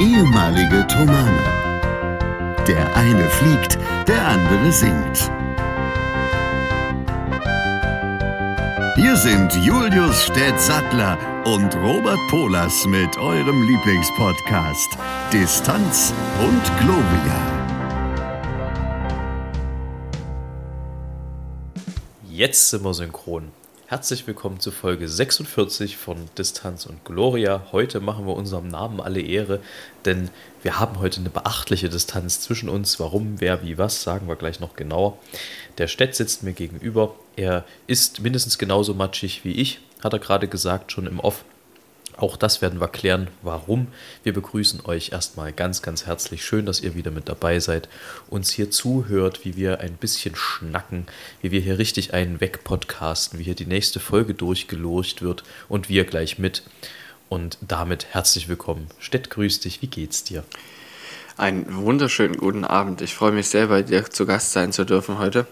ehemalige Tomane. Der eine fliegt, der andere singt. Hier sind Julius Städtsattler und Robert Polas mit eurem Lieblingspodcast Distanz und Globia. Jetzt sind wir synchron. Herzlich willkommen zu Folge 46 von Distanz und Gloria. Heute machen wir unserem Namen alle Ehre, denn wir haben heute eine beachtliche Distanz zwischen uns. Warum, wer, wie, was, sagen wir gleich noch genauer. Der Stett sitzt mir gegenüber. Er ist mindestens genauso matschig wie ich, hat er gerade gesagt, schon im Off. Auch das werden wir klären, warum. Wir begrüßen euch erstmal ganz, ganz herzlich. Schön, dass ihr wieder mit dabei seid, uns hier zuhört, wie wir ein bisschen schnacken, wie wir hier richtig einen wegpodcasten, wie hier die nächste Folge durchgelurcht wird und wir gleich mit. Und damit herzlich willkommen. Stett, grüß dich. Wie geht's dir? Einen wunderschönen guten Abend. Ich freue mich sehr, bei dir zu Gast sein zu dürfen heute.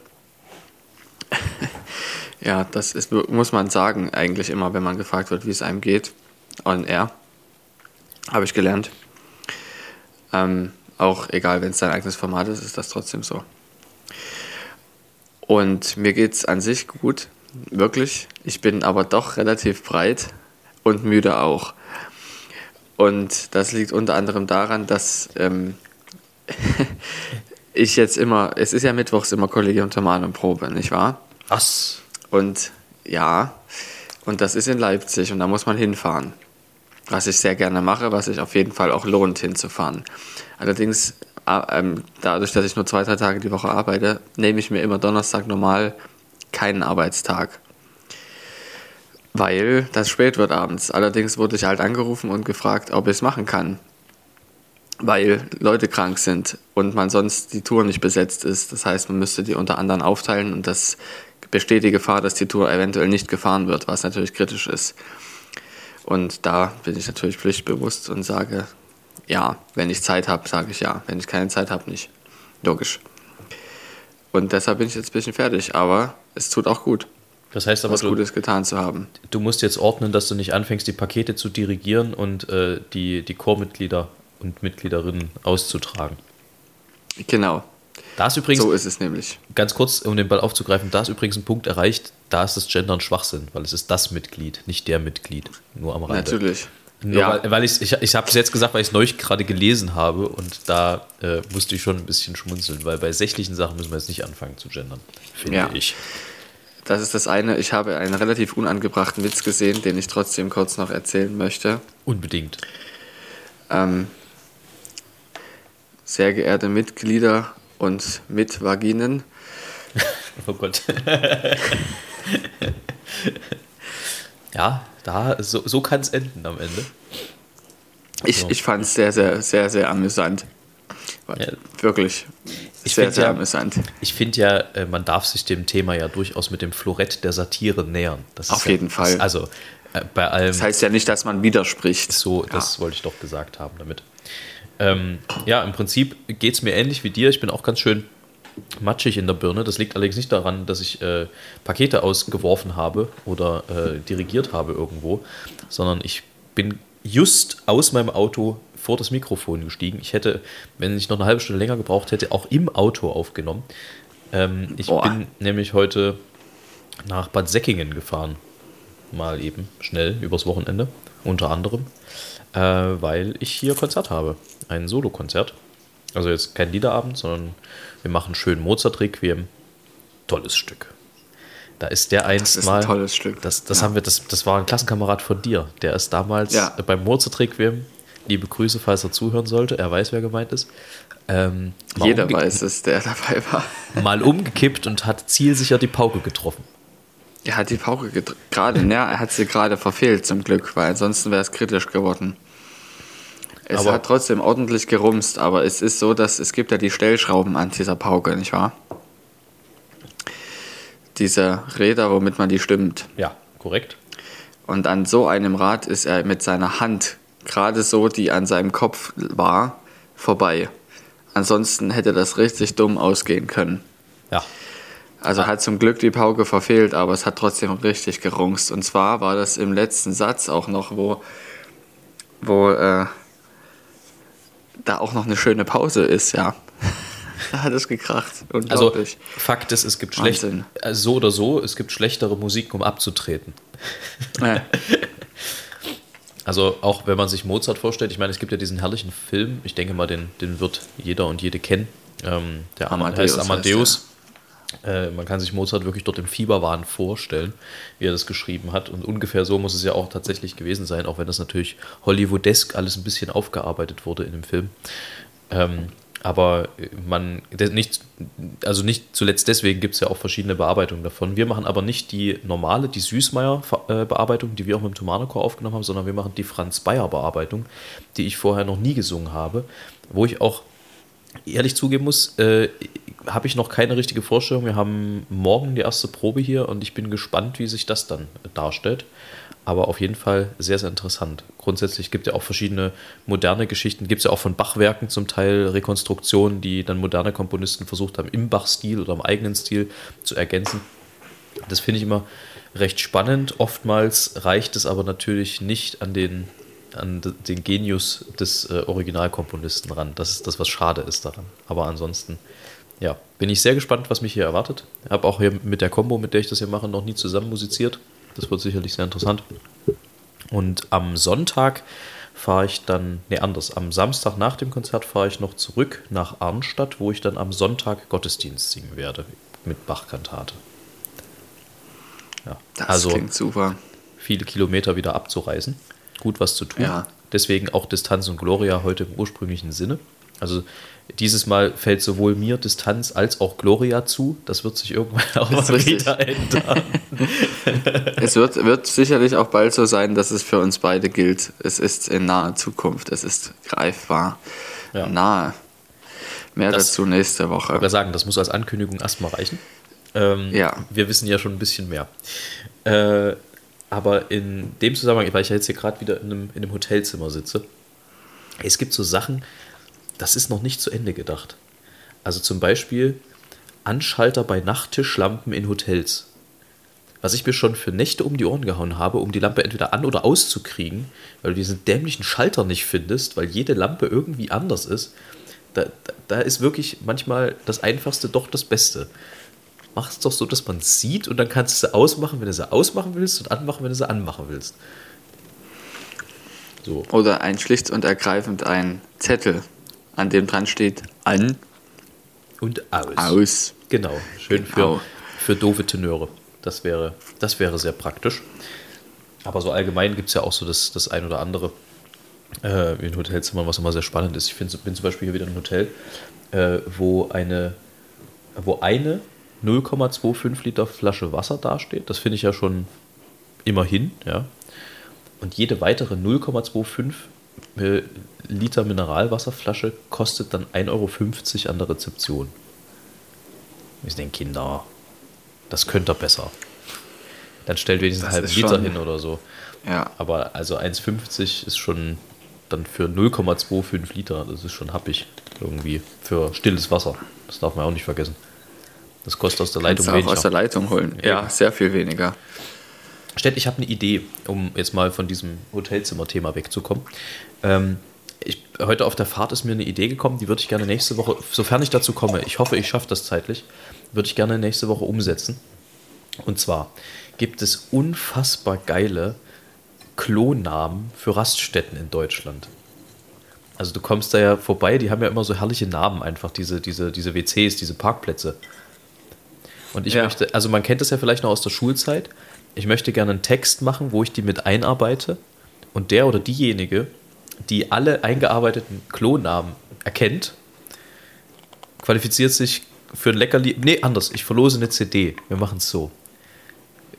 ja, das ist, muss man sagen, eigentlich immer, wenn man gefragt wird, wie es einem geht on air. Habe ich gelernt. Ähm, auch egal, wenn es dein eigenes Format ist, ist das trotzdem so. Und mir geht es an sich gut, wirklich. Ich bin aber doch relativ breit und müde auch. Und das liegt unter anderem daran, dass ähm, ich jetzt immer, es ist ja mittwochs immer Kollegium Thermal und Probe, nicht wahr? Was? Und ja, und das ist in Leipzig und da muss man hinfahren was ich sehr gerne mache, was sich auf jeden Fall auch lohnt hinzufahren. Allerdings, ähm, dadurch, dass ich nur zwei, drei Tage die Woche arbeite, nehme ich mir immer Donnerstag normal keinen Arbeitstag. Weil das spät wird abends. Allerdings wurde ich halt angerufen und gefragt, ob ich es machen kann. Weil Leute krank sind und man sonst die Tour nicht besetzt ist. Das heißt, man müsste die unter anderem aufteilen und das besteht die Gefahr, dass die Tour eventuell nicht gefahren wird, was natürlich kritisch ist. Und da bin ich natürlich pflichtbewusst und sage, ja, wenn ich Zeit habe, sage ich ja. Wenn ich keine Zeit habe, nicht. Logisch. Und deshalb bin ich jetzt ein bisschen fertig, aber es tut auch gut. Das heißt aber, was du, Gutes getan zu haben. Du musst jetzt ordnen, dass du nicht anfängst, die Pakete zu dirigieren und äh, die, die Chormitglieder und Mitgliederinnen auszutragen. Genau. Da ist übrigens, so ist es nämlich. Ganz kurz, um den Ball aufzugreifen, da ist übrigens ein Punkt erreicht, da ist das Gendern Schwachsinn, weil es ist das Mitglied, nicht der Mitglied. Nur am Rande. Natürlich. Nur ja. Weil, weil ich, ich, ich habe es jetzt gesagt, weil ich es neulich gerade gelesen habe und da äh, musste ich schon ein bisschen schmunzeln, weil bei sächlichen Sachen müssen wir jetzt nicht anfangen zu gendern, finde ja. ich. Das ist das eine. Ich habe einen relativ unangebrachten Witz gesehen, den ich trotzdem kurz noch erzählen möchte. Unbedingt. Ähm, sehr geehrte Mitglieder und mit Vaginen. oh Gott. ja, da, so, so kann es enden am Ende. Ich, so. ich fand es sehr, sehr, sehr, sehr amüsant. Ja. Wirklich ich sehr, sehr ja, amüsant. Ich finde ja, äh, man darf sich dem Thema ja durchaus mit dem Florett der Satire nähern. Das Auf jeden ja, Fall. Also äh, bei allem. Das heißt ja nicht, dass man widerspricht. So, das wollte ich doch gesagt haben damit. Ähm, ja, im Prinzip geht es mir ähnlich wie dir. Ich bin auch ganz schön matschig in der Birne. Das liegt allerdings nicht daran, dass ich äh, Pakete ausgeworfen habe oder äh, dirigiert habe irgendwo, sondern ich bin just aus meinem Auto vor das Mikrofon gestiegen. Ich hätte, wenn ich noch eine halbe Stunde länger gebraucht hätte, auch im Auto aufgenommen. Ähm, ich Boah. bin nämlich heute nach Bad Säckingen gefahren. Mal eben schnell übers Wochenende, unter anderem äh, weil ich hier Konzert habe. Ein Solo-Konzert. Also jetzt kein Liederabend, sondern wir machen schön Mozart-Requiem. Tolles Stück. Da ist der einst das ist mal. Ein tolles Stück. Das, das ja. haben wir, das, das war ein Klassenkamerad von dir. Der ist damals ja. beim Mozart-Requiem. Liebe Grüße, falls er zuhören sollte. Er weiß, wer gemeint ist. Ähm, Jeder weiß es, der dabei war. mal umgekippt und hat zielsicher die Pauke getroffen. Er hat die Pauke gerade, ne, er hat sie gerade verfehlt zum Glück, weil ansonsten wäre es kritisch geworden. Es aber hat trotzdem ordentlich gerumst, aber es ist so, dass es gibt ja die Stellschrauben an dieser Pauke, nicht wahr? Diese Räder, womit man die stimmt. Ja, korrekt. Und an so einem Rad ist er mit seiner Hand, gerade so, die an seinem Kopf war, vorbei. Ansonsten hätte das richtig dumm ausgehen können. Ja. Also hat zum Glück die Pauke verfehlt, aber es hat trotzdem richtig gerungst. Und zwar war das im letzten Satz auch noch, wo, wo äh, da auch noch eine schöne Pause ist, ja. da hat es gekracht. Also. Fakt ist, es gibt schlecht, äh, so oder so, es gibt schlechtere Musik, um abzutreten. Ja. Also auch wenn man sich Mozart vorstellt, ich meine, es gibt ja diesen herrlichen Film, ich denke mal, den, den wird jeder und jede kennen. Ähm, der Amadeus Amadeus heißt Amadeus. Äh, man kann sich Mozart wirklich dort im Fieberwahn vorstellen, wie er das geschrieben hat. Und ungefähr so muss es ja auch tatsächlich gewesen sein, auch wenn das natürlich Hollywoodesk alles ein bisschen aufgearbeitet wurde in dem Film. Ähm, aber man, nicht, also nicht zuletzt deswegen gibt es ja auch verschiedene Bearbeitungen davon. Wir machen aber nicht die normale, die Süßmeier-Bearbeitung, die wir auch mit dem Tomanenchor aufgenommen haben, sondern wir machen die Franz Bayer-Bearbeitung, die ich vorher noch nie gesungen habe, wo ich auch ehrlich zugeben muss, äh, habe ich noch keine richtige Vorstellung. Wir haben morgen die erste Probe hier und ich bin gespannt, wie sich das dann darstellt. Aber auf jeden Fall sehr, sehr interessant. Grundsätzlich gibt es ja auch verschiedene moderne Geschichten. Gibt es ja auch von Bachwerken zum Teil Rekonstruktionen, die dann moderne Komponisten versucht haben, im Bach-Stil oder im eigenen Stil zu ergänzen. Das finde ich immer recht spannend. Oftmals reicht es aber natürlich nicht an den, an de- den Genius des äh, Originalkomponisten ran. Das ist das, was schade ist daran. Aber ansonsten, ja, bin ich sehr gespannt, was mich hier erwartet. Habe auch hier mit der Combo, mit der ich das hier mache, noch nie zusammen musiziert. Das wird sicherlich sehr interessant. Und am Sonntag fahre ich dann, nee, anders, am Samstag nach dem Konzert fahre ich noch zurück nach Arnstadt, wo ich dann am Sonntag Gottesdienst singen werde mit Bachkantate. Ja, Das also klingt super. viele Kilometer wieder abzureisen. Gut was zu tun. Ja. Deswegen auch Distanz und Gloria heute im ursprünglichen Sinne. Also dieses Mal fällt sowohl mir Distanz als auch Gloria zu. Das wird sich irgendwann auch mal wieder ändern. Es wird, wird sicherlich auch bald so sein, dass es für uns beide gilt. Es ist in naher Zukunft. Es ist greifbar. Ja. Nahe. Mehr Das- dazu nächste Woche. Ich wollte sagen, das muss als Ankündigung erstmal reichen. Ähm, Ja. Wir wissen ja schon ein bisschen mehr. Äh, aber in dem Zusammenhang, weil ich ja jetzt hier gerade wieder in einem, in einem Hotelzimmer sitze, es gibt so Sachen, das ist noch nicht zu Ende gedacht. Also zum Beispiel Anschalter bei Nachttischlampen in Hotels. Was ich mir schon für Nächte um die Ohren gehauen habe, um die Lampe entweder an- oder auszukriegen, weil du diesen dämlichen Schalter nicht findest, weil jede Lampe irgendwie anders ist. Da, da, da ist wirklich manchmal das Einfachste doch das Beste. Mach es doch so, dass man es sieht und dann kannst du sie ausmachen, wenn du sie ausmachen willst und anmachen, wenn du sie anmachen willst. So. Oder ein schlicht und ergreifend ein Zettel, an dem dran steht an, Und aus. aus. Genau, schön Genau. Für, für doofe Tenöre. Das wäre, das wäre sehr praktisch. Aber so allgemein gibt es ja auch so das, das ein oder andere äh, in Hotelzimmern, was immer sehr spannend ist. Ich find, bin zum Beispiel hier wieder in einem Hotel, äh, wo eine, wo eine 0,25 Liter Flasche Wasser dasteht. Das finde ich ja schon immerhin, ja. Und jede weitere 0,25 äh, Liter Mineralwasserflasche kostet dann 1,50 Euro an der Rezeption. Ich denke, Kinder, das könnt ihr besser. Dann stellt wenigstens einen halben Liter schon- hin oder so. Ja, Aber also 1,50 ist schon dann für 0,25 Liter, das ist schon happig irgendwie für stilles Wasser. Das darf man auch nicht vergessen. Das kostet aus der Leitung kannst du auch aus weniger. der Leitung holen. Ja, Eben. sehr viel weniger. Stett, ich habe eine Idee, um jetzt mal von diesem Hotelzimmer-Thema wegzukommen. Ähm, ich, heute auf der Fahrt ist mir eine Idee gekommen, die würde ich gerne nächste Woche, sofern ich dazu komme, ich hoffe, ich schaffe das zeitlich, würde ich gerne nächste Woche umsetzen. Und zwar gibt es unfassbar geile Klonamen für Raststätten in Deutschland. Also du kommst da ja vorbei, die haben ja immer so herrliche Namen einfach, diese, diese, diese WCs, diese Parkplätze. Und ich Ja. möchte, also man kennt das ja vielleicht noch aus der Schulzeit, ich möchte gerne einen Text machen, wo ich die mit einarbeite und der oder diejenige, die alle eingearbeiteten Klonnamen erkennt, qualifiziert sich für ein Leckerli. Nee, anders, ich verlose eine CD. Wir machen es so.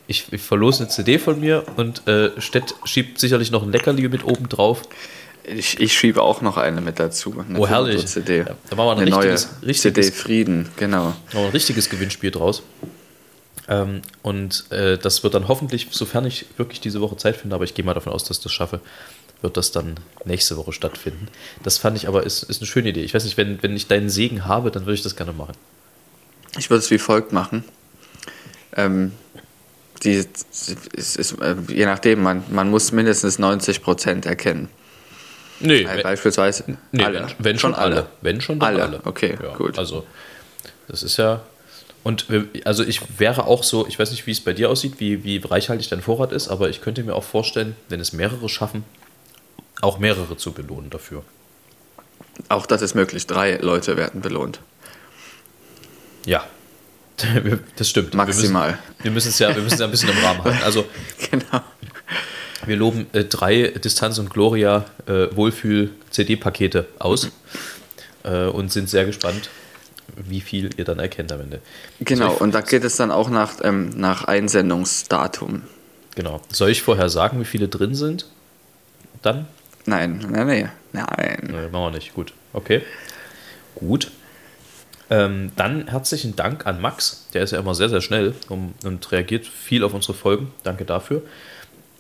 Ich, ich verlose eine CD von mir und äh, Stett schiebt sicherlich noch ein Leckerli mit oben drauf. Ich, ich schiebe auch noch eine mit dazu. Eine Oh, herrlich. Foto-CD. Ja, da wir ein eine neue richtiges- richtiges- CD Frieden, genau. Machen wir ein richtiges Gewinnspiel draus. Ähm, und äh, das wird dann hoffentlich, sofern ich wirklich diese Woche Zeit finde, aber ich gehe mal davon aus, dass ich das schaffe, wird das dann nächste Woche stattfinden. Das fand ich aber, ist, ist eine schöne Idee. Ich weiß nicht, wenn, wenn ich deinen Segen habe, dann würde ich das gerne machen. Ich würde es wie folgt machen. Ähm, die, es ist, äh, je nachdem, man, man muss mindestens 90 Prozent erkennen. Nee, wenn- beispielsweise Nee, alle. wenn, wenn schon alle. Wenn schon Alle, alle. okay, ja, gut. Also, das ist ja. Und also ich wäre auch so, ich weiß nicht, wie es bei dir aussieht, wie, wie reichhaltig dein Vorrat ist, aber ich könnte mir auch vorstellen, wenn es mehrere schaffen, auch mehrere zu belohnen dafür. Auch das ist möglich. Drei Leute werden belohnt. Ja. Das stimmt. Maximal. Wir müssen, wir müssen es ja, wir müssen es ja ein bisschen im Rahmen halten. Also Genau. Wir loben äh, drei Distanz und Gloria äh, Wohlfühl-CD-Pakete aus äh, und sind sehr gespannt, wie viel ihr dann erkennt am Ende. Genau, ich- und da geht es dann auch nach, ähm, nach Einsendungsdatum. Genau. Soll ich vorher sagen, wie viele drin sind? Dann? Nein, nein, nein, nein. Nee, machen wir nicht. Gut. Okay. Gut. Ähm, dann herzlichen Dank an Max. Der ist ja immer sehr, sehr schnell um, und reagiert viel auf unsere Folgen. Danke dafür.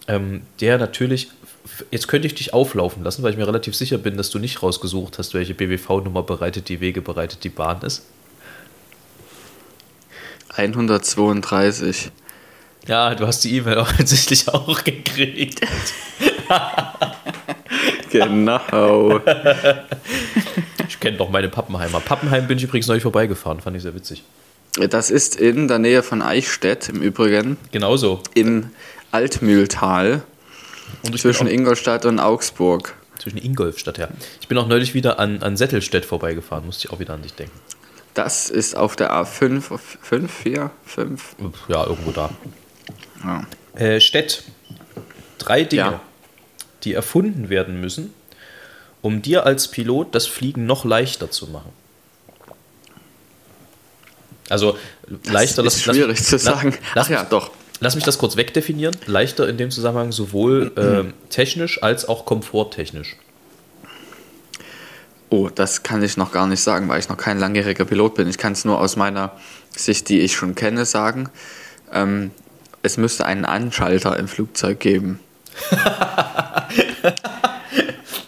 Ähm, der natürlich, jetzt könnte ich dich auflaufen lassen, weil ich mir relativ sicher bin, dass du nicht rausgesucht hast, welche BWV-Nummer bereitet die Wege, bereitet die Bahn ist. 132. Ja, du hast die E-Mail offensichtlich auch gekriegt. Genau. Ich kenne doch meine Pappenheimer. Pappenheim bin ich übrigens neulich vorbeigefahren, fand ich sehr witzig. Das ist in der Nähe von Eichstätt im Übrigen, Genauso. im Altmühltal, zwischen Ingolstadt und Augsburg. zwischen Ingolfstadt, ja. Ich bin auch neulich wieder an, an Settelstedt vorbeigefahren, musste ich auch wieder an dich denken. Das ist auf der A5, 5, 4, 5. Ja, irgendwo da. Ja. Äh, Stett. Drei Dinge, Ja. die erfunden werden müssen, um dir als Pilot das Fliegen noch leichter zu machen. Also leichter ist schwierig zu sagen. Lass, Ach ja, doch. Lass mich das kurz wegdefinieren. Leichter in dem Zusammenhang sowohl ähm, technisch als auch komforttechnisch. Oh, das kann ich noch gar nicht sagen, weil ich noch kein langjähriger Pilot bin. Ich kann es nur aus meiner Sicht, die ich schon kenne, sagen. Ähm, es müsste einen Anschalter im Flugzeug geben.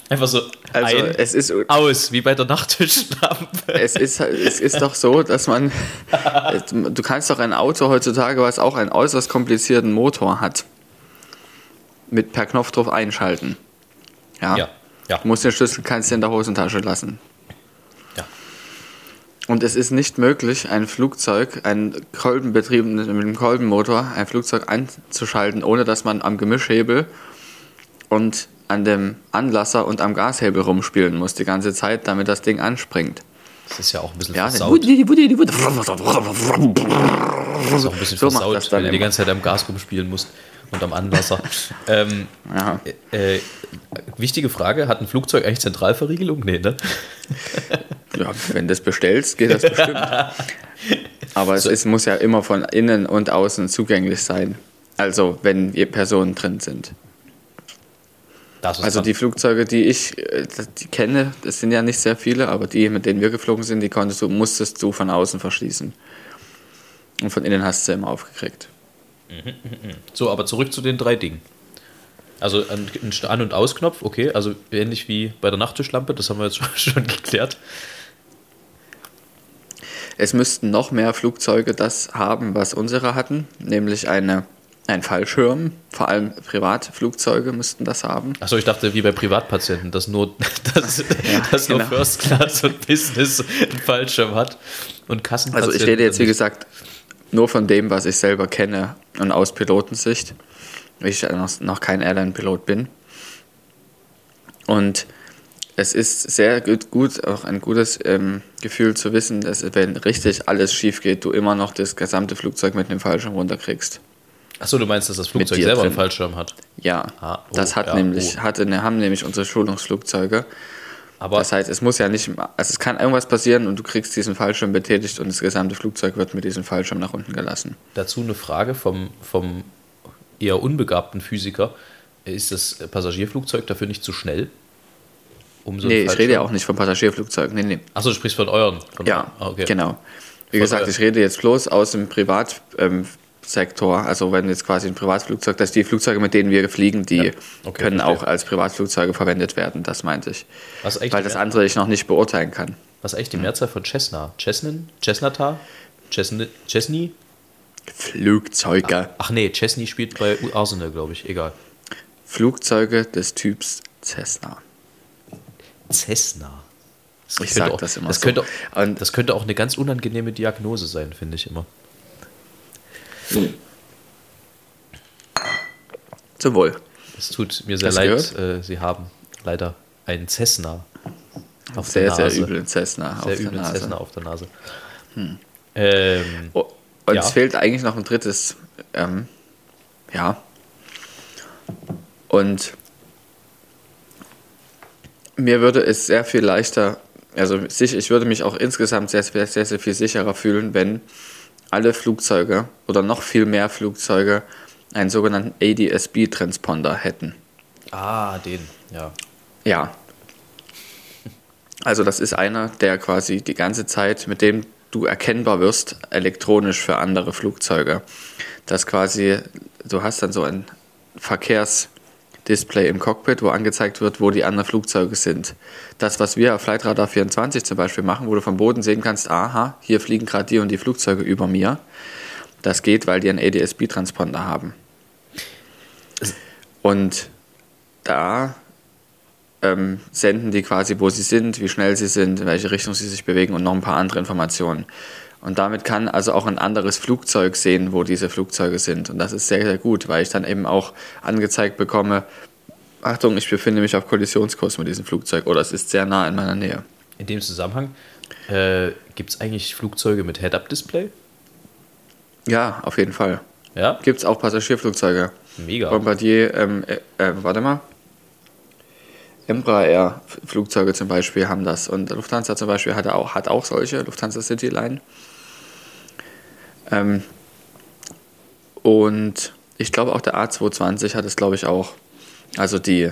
Einfach so Also ein, es ist aus, wie bei der Nachttischlampe. es ist, es ist doch so, dass man. Du kannst doch ein Auto heutzutage, was auch einen äußerst komplizierten Motor hat, mit per Knopfdruck einschalten. Ja. Ja, ja. Du musst den Schlüssel kannst du in der Hosentasche lassen. Ja. Und es ist nicht möglich, ein Flugzeug, ein kolbenbetriebenes mit einem Kolbenmotor, ein Flugzeug anzuschalten, ohne dass man am Gemischhebel und an dem Anlasser und am Gashebel rumspielen muss die ganze Zeit, damit das Ding anspringt. Das ist ja auch ein bisschen Ja, versaut. Das ist auch ein bisschen So versaut, wenn du die immer. ganze Zeit am Gas rumspielen musst und am Anlasser. ähm, Ja. äh, wichtige Frage, hat ein Flugzeug eigentlich Zentralverriegelung? Nee, ne? ja, wenn du das bestellst, geht das bestimmt. Aber es ist, muss ja immer von innen und außen zugänglich sein. Also, wenn Personen drin sind. Also die Flugzeuge, die ich äh, die kenne, das sind ja nicht sehr viele, aber die, mit denen wir geflogen sind, die konntest du, musstest du von außen verschließen. Und von innen hast du sie immer aufgekriegt. So, aber zurück zu den drei Dingen. Also ein An- und Ausknopf, okay, also ähnlich wie bei der Nachttischlampe, das haben wir jetzt schon geklärt. Es müssten noch mehr Flugzeuge das haben, was unsere hatten, nämlich eine, ein Fallschirm. Vor allem Privatflugzeuge müssten das haben. Achso, ich dachte, wie bei Privatpatienten, dass nur, dass, dass nur genau. First Class und Business einen Fallschirm hat und Kassenpatienten. Also ich rede jetzt, wie gesagt, nur von dem, was ich selber kenne und aus Pilotensicht, weil ich ja noch, noch kein Airline-Pilot bin. Und es ist sehr gut, gut auch ein gutes ähm, Gefühl zu wissen, dass wenn richtig alles schief geht, du immer noch das gesamte Flugzeug mit dem Fallschirm runterkriegst. Achso, du meinst, dass das Flugzeug selber einen drin. Fallschirm hat. Ja, Ah, oh, das hat ja, nämlich, oh. hatte, ne, haben nämlich unsere Schulungsflugzeuge. Aber Das heißt, es muss ja nicht, also es kann irgendwas passieren und du kriegst diesen Fallschirm betätigt und das gesamte Flugzeug wird mit diesem Fallschirm nach unten gelassen. dazu eine Frage vom, vom eher unbegabten Physiker. Ist das Passagierflugzeug dafür nicht zu schnell? Um so einen nee, ich rede ja auch nicht vom Passagierflugzeug. Nee, nee. Achso, du sprichst von euren. Von Ja, Ah, okay. genau. Wie Von gesagt, euer- ich rede jetzt bloß aus dem Privatsektor. also wenn jetzt quasi ein Privatflugzeug, dass die Flugzeuge, mit denen wir fliegen, die Ja, okay, können verstehe. auch als Privatflugzeuge verwendet werden. Das meinte ich. Was Weil das andere ich noch nicht beurteilen kann. Was ist eigentlich die Mehrzahl von Cessna? Cessnen? Cessnata? Cessni? Cessni? Flugzeuge. Ach nee, Chesney spielt bei Arsenal, glaube ich. Egal. Flugzeuge des Typs Cessna. Cessna. Das Ich sag auch, das immer das so. Könnte, auch- Und- das könnte auch eine ganz unangenehme Diagnose sein, finde ich immer. Zum Wohl. Es tut mir sehr Hast leid, äh, Sie haben leider einen Cessna auf Sehr, der sehr Nase. üblen Cessna Sehr auf der üblen Nase. Cessna auf der Nase. Ähm, Oh, und Ja. es fehlt eigentlich noch ein drittes. Ähm, ja. Und mir würde es sehr viel leichter, also ich würde mich auch insgesamt sehr, sehr, sehr, sehr viel sicherer fühlen, wenn alle Flugzeuge oder noch viel mehr Flugzeuge einen sogenannten ADS-B-Transponder hätten. ah, den, ja. Ja. Also das ist einer, der quasi die ganze Zeit, mit dem du erkennbar wirst, elektronisch für andere Flugzeuge. Das quasi, du hast dann so ein Verkehrsdisplay im Cockpit, wo angezeigt wird, wo die anderen Flugzeuge sind. Das, was wir auf Flightradar 24 zum Beispiel machen, wo du vom Boden sehen kannst, aha, hier fliegen gerade die und die Flugzeuge über mir. Das geht, weil die einen ADS-B-Transponder haben. Und da ähm, senden die quasi, wo sie sind, wie schnell sie sind, in welche Richtung sie sich bewegen und noch ein paar andere Informationen. Und damit kann also auch ein anderes Flugzeug sehen, wo diese Flugzeuge sind. Und das ist sehr, sehr gut, weil ich dann eben auch angezeigt bekomme, Achtung, ich befinde mich auf Kollisionskurs mit diesem Flugzeug oder es ist sehr nah in meiner Nähe. In dem Zusammenhang, äh, gibt es eigentlich Flugzeuge mit Head-Up-Display? Ja, auf jeden Fall. Ja, Gibt es auch Passagierflugzeuge. mega. Bombardier, ähm, äh, äh, warte mal. Embraer Flugzeuge zum Beispiel haben das und Lufthansa zum Beispiel hat auch, hat auch solche, Lufthansa Cityline. Ähm, und ich glaube auch der A220 hat es glaube ich auch. Also die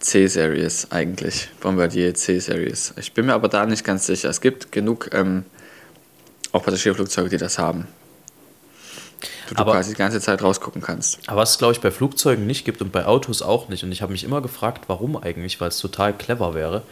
C-Series eigentlich, Bombardier C-Series. Ich bin mir aber da nicht ganz sicher. Es gibt genug ähm, auch Passagierflugzeuge, die das haben. Du, du Aber- quasi die ganze Zeit rausgucken kannst. Aber was es, glaube ich, bei Flugzeugen nicht gibt und bei Autos auch nicht. Und ich habe mich immer gefragt, warum eigentlich, weil es total clever wäre.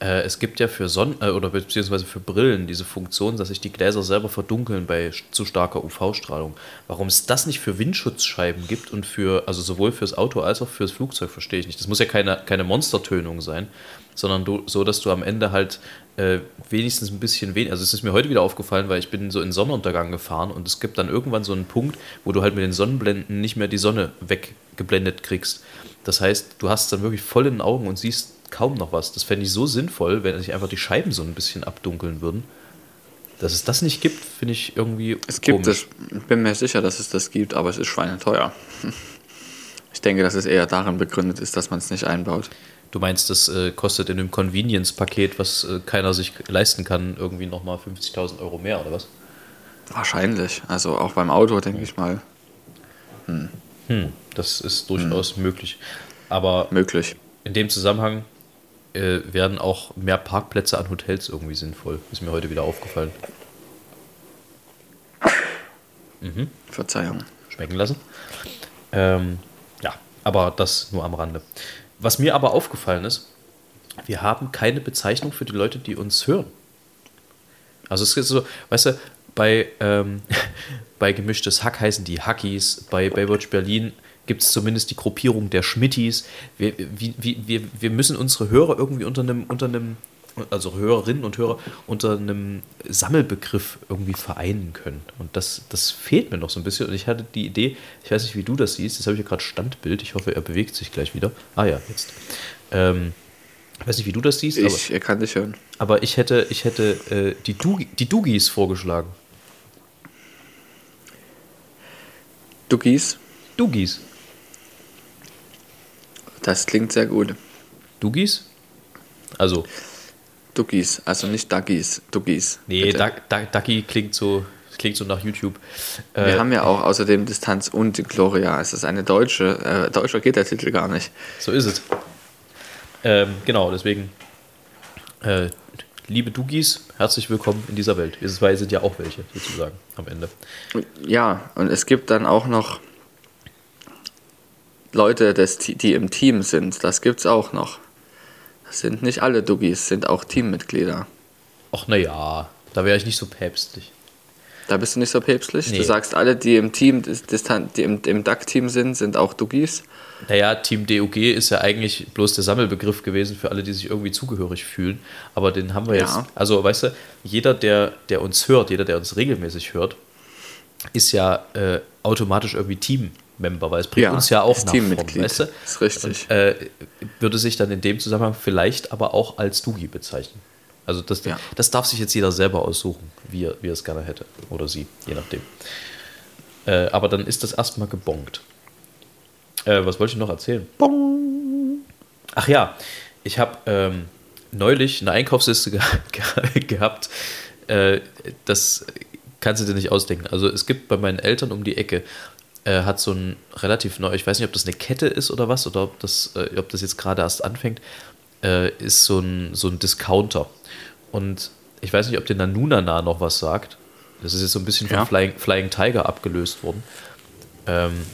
Äh, es gibt ja für Sonnen- äh, oder beziehungsweise für Brillen diese Funktion, dass sich die Gläser selber verdunkeln bei zu starker UV-Strahlung. Warum es das nicht für Windschutzscheiben gibt und für, also sowohl fürs Auto als auch fürs Flugzeug, verstehe ich nicht. Das muss ja keine, keine Monstertönung sein, sondern du, so, dass du am Ende halt äh, wenigstens ein bisschen weniger. Also es ist mir heute wieder aufgefallen, weil ich bin so in Sonnenuntergang gefahren und es gibt dann irgendwann so einen Punkt, wo du halt mit den Sonnenblenden nicht mehr die Sonne weggeblendet kriegst. Das heißt, du hast dann wirklich voll in den Augen und siehst kaum noch was. Das fände ich so sinnvoll, wenn sich einfach die Scheiben so ein bisschen abdunkeln würden. Dass es das nicht gibt, finde ich irgendwie Es gibt komisch. es, ich bin mir sicher, dass es das gibt, aber es ist schweineteuer. Ich denke, dass es eher darin begründet ist, dass man es nicht einbaut. Du meinst, das äh, kostet in dem Convenience-Paket, was äh, keiner sich leisten kann, irgendwie nochmal 50.000 Euro mehr oder was? Wahrscheinlich. Also auch beim Auto, denke ich mal, Hm, das ist durchaus möglich. Aber möglich. in dem Zusammenhang äh, werden auch mehr Parkplätze an Hotels irgendwie sinnvoll. Ist mir heute wieder aufgefallen. Verzeihung. schmecken lassen. Ähm, ja, aber das nur am Rande. Was mir aber aufgefallen ist, wir haben keine Bezeichnung für die Leute, die uns hören. Also es ist so, weißt du, bei, ähm, bei gemischtes Hack heißen die Hackies, bei Baywatch Berlin gibt es zumindest die Gruppierung der Schmittis. Wir, wie, wir, wir müssen unsere Hörer irgendwie unter einem, unter einem, also Hörerinnen und Hörer, unter einem Sammelbegriff irgendwie vereinen können. Und das, das fehlt mir noch so ein bisschen. Und ich hatte die Idee, ich weiß nicht, wie du das siehst, jetzt habe ich ja gerade Standbild, ich hoffe, er bewegt sich gleich wieder. Ah ja, jetzt. Ähm, ich weiß nicht, wie du das siehst, aber, Ich er kann dich hören. aber ich hätte, ich hätte äh, die, Dugi, die Dugis vorgeschlagen. Duggies, Dugis. Das klingt sehr gut. Dugis? Also, Duggies, also nicht Duggies, Duggies. nee, Ducky klingt so, klingt so nach YouTube. Wir Äh, haben ja auch außerdem Distanz und Gloria. Es ist eine deutsche, äh, deutscher geht der Titel gar nicht. So ist es. Ähm, genau, deswegen, äh, liebe Dugis, herzlich willkommen in dieser Welt. Wir zwei sind ja auch welche, sozusagen, am Ende. Ja, und es gibt dann auch noch Leute, des, die im Team sind. Das gibt's auch noch. Das sind nicht alle Duggies, sind auch Teammitglieder. Ach, naja, da wäre ich nicht so päpstlich. Da bist du nicht so päpstlich. Nee. Du sagst, alle, die im Team, die im, im DAC-Team sind, sind auch Duggies. Naja, Team DUG ist ja eigentlich bloß der Sammelbegriff gewesen für alle, die sich irgendwie zugehörig fühlen. Aber den haben wir Ja. jetzt. Also, weißt du, jeder, der, der uns hört, jeder, der uns regelmäßig hört, ist ja äh, automatisch irgendwie Teammember, weil es bringt Ja, uns ja auch nach Teammitglied. weißt du? Ist richtig. Und, äh, würde sich dann in dem Zusammenhang vielleicht aber auch als Dugi bezeichnen. Also das, Ja. das darf sich jetzt jeder selber aussuchen, wie er, wie er es gerne hätte. Oder sie, je nachdem. Äh, aber dann ist das erstmal gebongt. Äh, was wollte ich noch erzählen? Ach ja, ich habe ähm, neulich eine Einkaufsliste ge ge gehabt. Äh, das kannst du dir nicht ausdenken. Also es gibt bei meinen Eltern um die Ecke, äh, hat so ein relativ neu, ich weiß nicht, ob das eine Kette ist oder was, oder ob das, äh, ob das jetzt gerade erst anfängt, äh, ist so ein, so ein Discounter. Und ich weiß nicht, ob der Nanunana noch was sagt. Das ist jetzt so ein bisschen von Ja. Flying, Flying Tiger abgelöst worden. Ähm,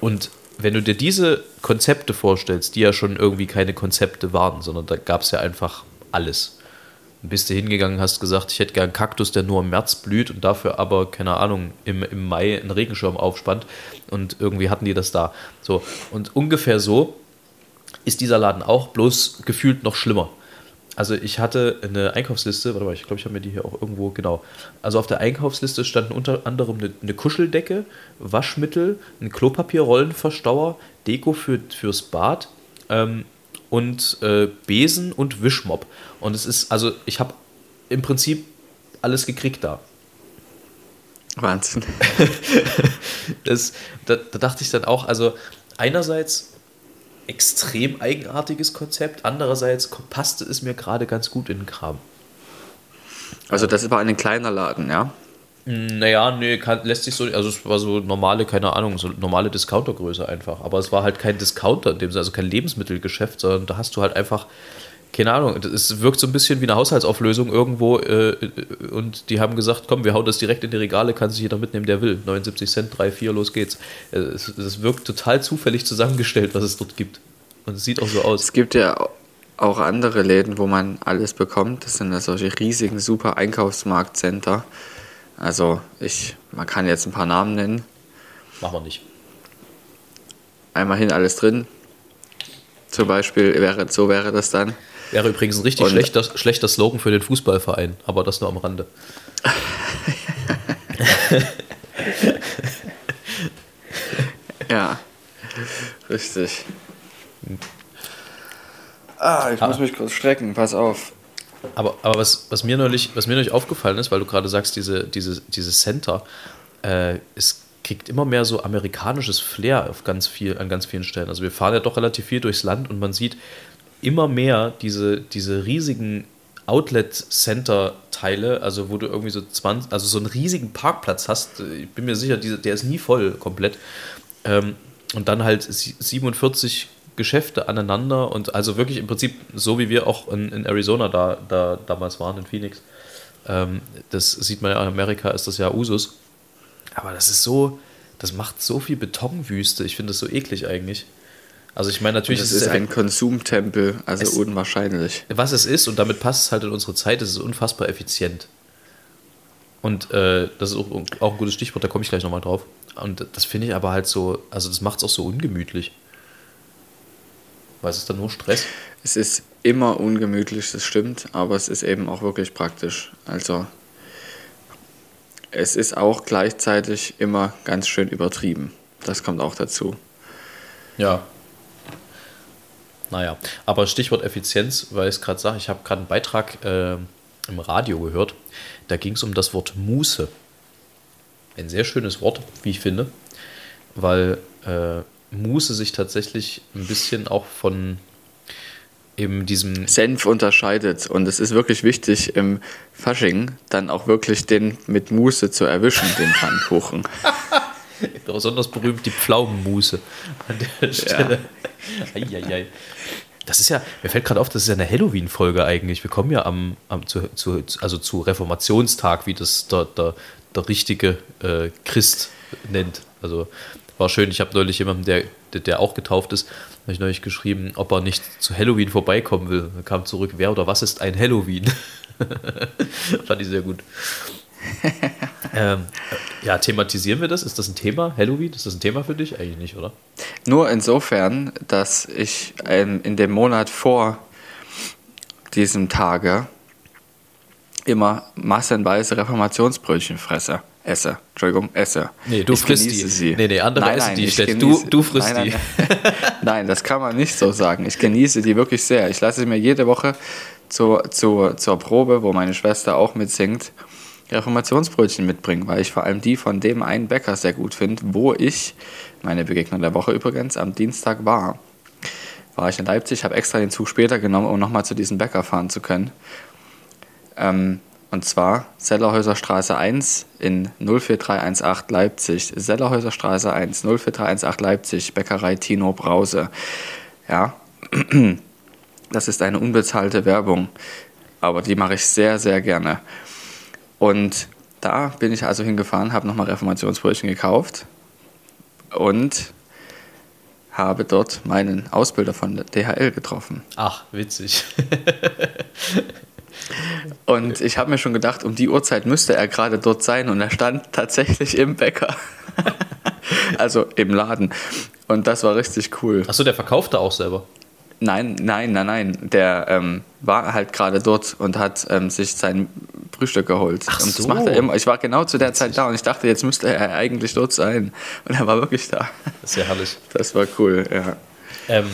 und wenn du dir diese Konzepte vorstellst, die ja schon irgendwie keine Konzepte waren, sondern da gab es ja einfach alles. Bist du hingegangen, hast gesagt, ich hätte gern einen Kaktus, der nur im März blüht und dafür aber, keine Ahnung, im, im Mai einen Regenschirm aufspannt und irgendwie hatten die das da. So, und ungefähr so ist dieser Laden auch, bloß gefühlt noch schlimmer. Also ich hatte eine Einkaufsliste, warte mal, ich glaube, ich habe mir die hier auch irgendwo, genau. Also auf der Einkaufsliste standen unter anderem eine, eine Kuscheldecke, Waschmittel, ein Klopapierrollenverstauer, Deko für, fürs Bad ähm, und äh, Besen und Wischmopp. Und es ist, also ich habe im Prinzip alles gekriegt da. Wahnsinn. Das, da, da dachte ich dann auch, also einerseits extrem eigenartiges Konzept, andererseits passte es mir gerade ganz gut in den Kram. Also das war ein kleiner Laden, ja? Naja, nee, kann, lässt sich so, also es war so normale, keine Ahnung, so normale Discountergröße einfach. Aber es war halt kein Discounter in dem Sinne, also kein Lebensmittelgeschäft, sondern da hast du halt einfach, keine Ahnung, es wirkt so ein bisschen wie eine Haushaltsauflösung irgendwo äh, und die haben gesagt, komm, wir hauen das direkt in die Regale, kann sich jeder mitnehmen, der will. 79 Cent, 3, 4, los geht's. Äh, Es, es wirkt total zufällig zusammengestellt, was es dort gibt. Und es sieht auch so aus. Es gibt ja auch andere Läden, wo man alles bekommt. Das sind ja solche riesigen, super Einkaufsmarktcenter. Also ich, man kann jetzt ein paar Namen nennen. Machen wir nicht. Einmal hin alles drin. Zum Beispiel wäre, so wäre das dann. Wäre übrigens ein richtig Und- schlechter, schlechter Slogan für den Fußballverein, aber das nur am Rande. Ja, richtig. Ah, ich muss mich kurz strecken, pass auf. Aber, aber was, was, mir neulich, was mir neulich aufgefallen ist, weil du gerade sagst, diese, diese, diese Center, äh, es kriegt immer mehr so amerikanisches Flair auf ganz viel, an ganz vielen Stellen. Also wir fahren ja doch relativ viel durchs Land und man sieht immer mehr diese, diese riesigen Outlet-Center-Teile, also wo du irgendwie so 20, also so einen riesigen Parkplatz hast. Ich bin mir sicher, der ist nie voll komplett. Ähm, und dann halt sie- 47 Geschäfte aneinander und also wirklich im Prinzip so wie wir auch in, in Arizona da, da damals waren, in Phoenix. Ähm, das sieht man ja in Amerika, ist das ja Usus. Aber das ist so, das macht so viel Betonwüste. Ich finde das so eklig eigentlich. Also ich meine natürlich, Das es ist ein Konsumtempel, also Es- unwahrscheinlich. was es ist und damit passt es halt in unsere Zeit, es ist unfassbar effizient. Und äh, das ist auch, auch ein gutes Stichwort, da komme ich gleich nochmal drauf. Und das finde ich aber halt so, also das macht es auch so ungemütlich. Weil es ist dann nur Stress. Es ist immer ungemütlich, das stimmt, aber es ist eben auch wirklich praktisch. Also es ist auch gleichzeitig immer ganz schön übertrieben. Das kommt auch dazu. Ja. Naja, aber Stichwort Effizienz, weil ich es gerade sage, ich habe gerade einen Beitrag äh, im Radio gehört. Da ging es um das Wort Muße. Ein sehr schönes Wort, wie ich finde, weil äh, Muße sich tatsächlich ein bisschen auch von eben diesem Senf unterscheidet und es ist wirklich wichtig im Fasching dann auch wirklich den mit Muße zu erwischen, den Pfannkuchen. besonders berühmt die Pflaumenmuße an der Stelle. Eieiei. Das ist ja, mir fällt gerade auf, das ist ja eine Halloween-Folge eigentlich. Wir kommen ja am, am zu, zu, also zu Reformationstag, wie das der, der, der richtige äh, Christ nennt. Also war schön, ich habe neulich jemanden, der, der, auch getauft ist, habe ich neulich geschrieben, ob er nicht zu Halloween vorbeikommen will. Er kam zurück, wer oder was ist ein Halloween? Fand ich sehr gut. ähm, ja, thematisieren wir das? Ist das ein Thema? Halloween? Ist das ein Thema für dich? Eigentlich nicht, oder? Nur insofern, dass ich ähm, in dem Monat vor diesem Tage immer massenweise Reformationsbrötchen fresse. Esse. Entschuldigung, esse. Nee, du ich frisst die. sie. Nee, nee, andere nein, essen nein, die genieße- Du- du frisst nein, die. Nein, das kann man nicht so sagen. Ich genieße die wirklich sehr. Ich lasse mir jede Woche zur, zur, zur Probe, wo meine Schwester auch mitsingt, Reformationsbrötchen mitbringen, weil ich vor allem die von dem einen Bäcker sehr gut finde, wo ich, meine Begegnung der Woche übrigens, am Dienstag war. War ich in Leipzig, habe extra den Zug später genommen, um nochmal zu diesem Bäcker fahren zu können. Ähm, und zwar Sellerhäuser Straße 1 in 04318 Leipzig. Sellerhäuser Straße 1, 04318 Leipzig, Bäckerei Tino Brause. Ja, das ist eine unbezahlte Werbung, aber die mache ich sehr, sehr gerne. Und da bin ich also hingefahren, habe nochmal Reformationsbrötchen gekauft und habe dort meinen Ausbilder von DHL getroffen. Ach, witzig. Und ich habe mir schon gedacht, um die Uhrzeit müsste er gerade dort sein und er stand tatsächlich im Bäcker. also im Laden. Und das war richtig cool. Achso, der verkauft da auch selber. Nein, nein, nein, nein. Der ähm, war halt gerade dort und hat ähm, sich sein Frühstück geholt. Ach und das macht er immer. Ich war genau zu der Zeit da und ich dachte, jetzt müsste er eigentlich dort sein. Und er war wirklich da. Das ist ja herrlich. Das war cool, ja. Ähm,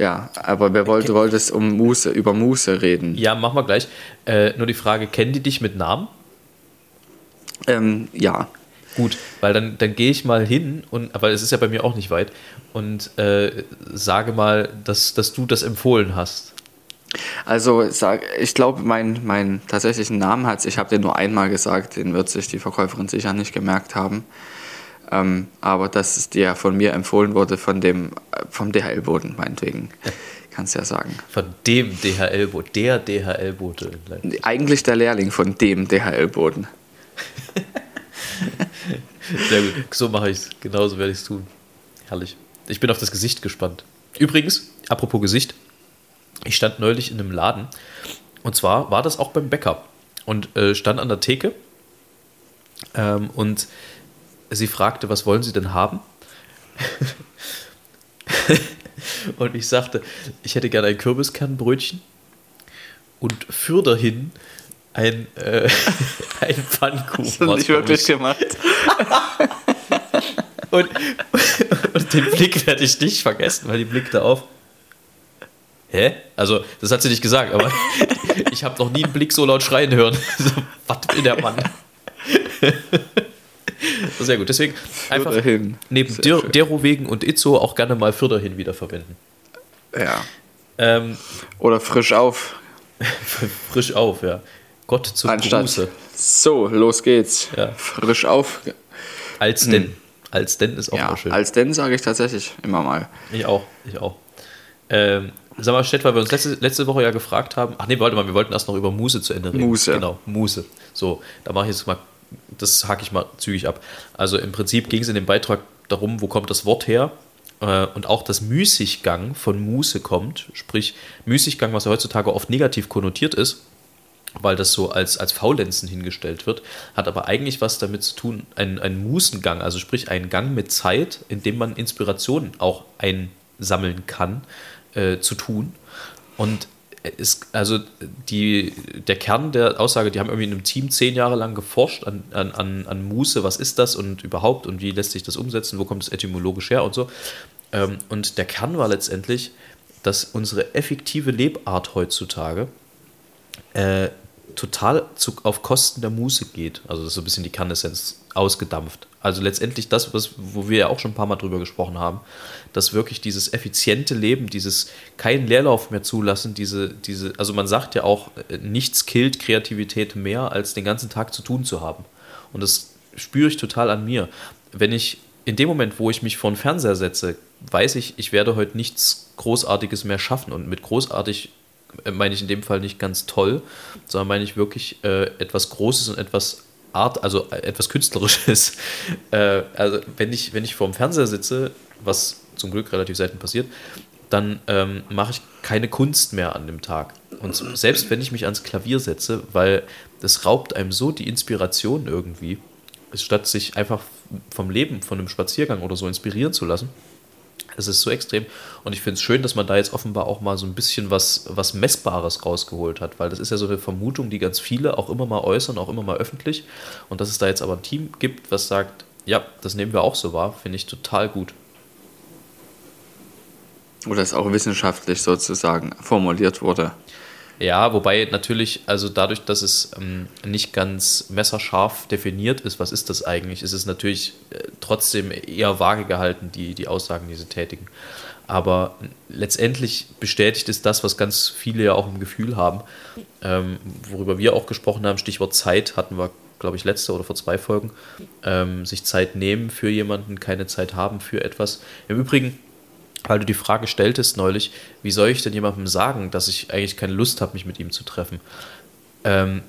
Ja, aber wer wollte, wollte es um Muße, über Muße reden? ja, machen wir gleich. Äh, nur die Frage, kennen die dich mit Namen? Ähm, ja. Gut, weil dann, dann gehe ich mal hin, und, aber es ist ja bei mir auch nicht weit, und äh, sage mal, dass, dass du das empfohlen hast. Also sag, ich glaube, mein, mein tatsächlichen Namen hat ich habe den nur einmal gesagt, den wird sich die Verkäuferin sicher nicht gemerkt haben. Ähm, aber dass es dir von mir empfohlen wurde, von dem, äh, vom DHL-Boden, meinetwegen. Kannst ja sagen. Von dem DHL-Boot, der DHL-Bote. Eigentlich der Lehrling von dem DHL-Boden. Sehr gut, so mache ich es. Genauso werde ich es tun. Herrlich. Ich bin auf das Gesicht gespannt. Übrigens, apropos Gesicht, ich stand neulich in einem Laden und zwar war das auch beim Bäcker und äh, stand an der Theke ähm, und sie fragte, was wollen Sie denn haben? und ich sagte, ich hätte gerne ein Kürbiskernbrötchen und für dahin ein, äh, ein Pfannkuchen. Hast du nicht wirklich ich. gemacht? Und, und den Blick werde ich nicht vergessen, weil die blickte auf. Hä? Also, das hat sie nicht gesagt, aber ich habe noch nie einen Blick so laut schreien hören. So, was will der Mann? Sehr gut, deswegen einfach dahin. neben Der. Derowegen und Itzo auch gerne mal Fürderhin wiederverwenden. Ja. Ähm, Oder frisch auf. frisch auf, ja. Gott zum Anstatt. Gruße. So, los geht's. Ja. Frisch auf. Als denn. Als denn ist auch Ja, mal schön. als denn sage ich tatsächlich immer mal. Ich auch, ich auch. Ähm, sag mal, Stett, weil wir uns letzte, letzte Woche ja gefragt haben. Ach nee, warte mal, wir wollten erst noch über Muse zu Ende reden. Muse. Genau, Muse. So, da mache ich jetzt mal, das hake ich mal zügig ab. Also im Prinzip ging es in dem Beitrag darum, wo kommt das Wort her? Äh, Und auch das Müßiggang von Muße kommt, sprich Müßiggang, was ja heutzutage oft negativ konnotiert ist, weil das so als, als Faulenzen hingestellt wird, hat aber eigentlich was damit zu tun, ein, ein Mußengang, also sprich ein Gang mit Zeit, in dem man Inspirationen auch einsammeln kann, äh, zu tun. Und ist, also die, der Kern der Aussage, die haben irgendwie in einem Team zehn Jahre lang geforscht an, an, an, an Muße, was ist das und überhaupt und wie lässt sich das umsetzen, wo kommt es etymologisch her und so. Ähm, und der Kern war letztendlich, dass unsere effektive Lebart heutzutage äh, total zu, auf Kosten der Muße geht. Also das ist so ein bisschen die Kernessenz ausgedampft. Also letztendlich das, was, wo wir ja auch schon ein paar Mal drüber gesprochen haben, dass wirklich dieses effiziente Leben, dieses keinen Leerlauf mehr zulassen, diese, diese, also man sagt ja auch, äh, nichts killt Kreativität mehr, als den ganzen Tag zu tun zu haben. Und das spüre ich total an mir. Wenn ich in dem Moment, wo ich mich vor den Fernseher setze, weiß ich, ich werde heute nichts Großartiges mehr schaffen. Und mit großartig äh, meine ich in dem Fall nicht ganz toll, sondern meine ich wirklich äh, etwas Großes und etwas Art, also äh, etwas Künstlerisches. äh, also wenn ich, wenn ich vor dem Fernseher sitze, was zum Glück relativ selten passiert, dann ähm, mache ich keine Kunst mehr an dem Tag. Und selbst wenn ich mich ans Klavier setze, weil das raubt einem so die Inspiration irgendwie, statt sich einfach vom Leben, von einem Spaziergang oder so inspirieren zu lassen. Es ist so extrem. Und ich finde es schön, dass man da jetzt offenbar auch mal so ein bisschen was, was Messbares rausgeholt hat, weil das ist ja so eine Vermutung, die ganz viele auch immer mal äußern, auch immer mal öffentlich. Und dass es da jetzt aber ein Team gibt, was sagt, ja, das nehmen wir auch so wahr, finde ich total gut. Oder es auch wissenschaftlich sozusagen formuliert wurde. Ja, wobei natürlich, also dadurch, dass es ähm, nicht ganz messerscharf definiert ist, was ist das eigentlich, ist es natürlich äh, trotzdem eher vage gehalten, die, die Aussagen, die sie tätigen. Aber letztendlich bestätigt es das, was ganz viele ja auch im Gefühl haben, ähm, worüber wir auch gesprochen haben, Stichwort Zeit hatten wir, glaube ich, letzte oder vor zwei Folgen, ähm, sich Zeit nehmen für jemanden, keine Zeit haben für etwas. Im Übrigen, weil du die Frage stelltest neulich, wie soll ich denn jemandem sagen, dass ich eigentlich keine Lust habe, mich mit ihm zu treffen? Ähm,